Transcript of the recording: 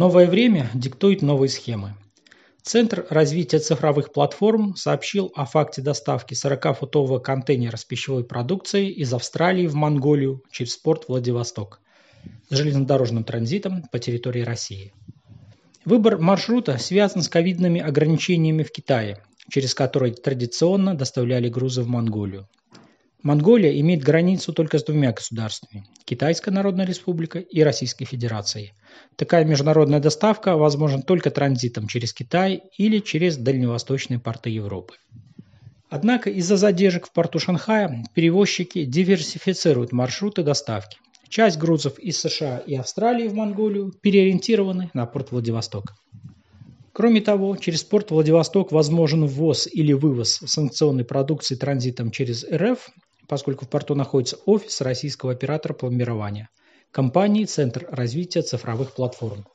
Новое время диктует новые схемы. Центр развития цифровых платформ сообщил о факте доставки 40-футового контейнера с пищевой продукцией из Австралии в Монголию через порт Владивосток с железнодорожным транзитом по территории России. Выбор маршрута связан с ковидными ограничениями в Китае, через которые традиционно доставляли грузы в Монголию. Монголия имеет границу только с двумя государствами – Китайская Народная Республика и Российской Федерацией. Такая международная доставка возможна только транзитом через Китай или через дальневосточные порты Европы. Однако из-за задержек в порту Шанхая перевозчики диверсифицируют маршруты доставки. Часть грузов из США и Австралии в Монголию переориентированы на порт Владивосток. Кроме того, через порт Владивосток возможен ввоз или вывоз санкционной продукции транзитом через РФ поскольку в порту находится офис российского оператора пломбирования компании «Центр развития цифровых платформ».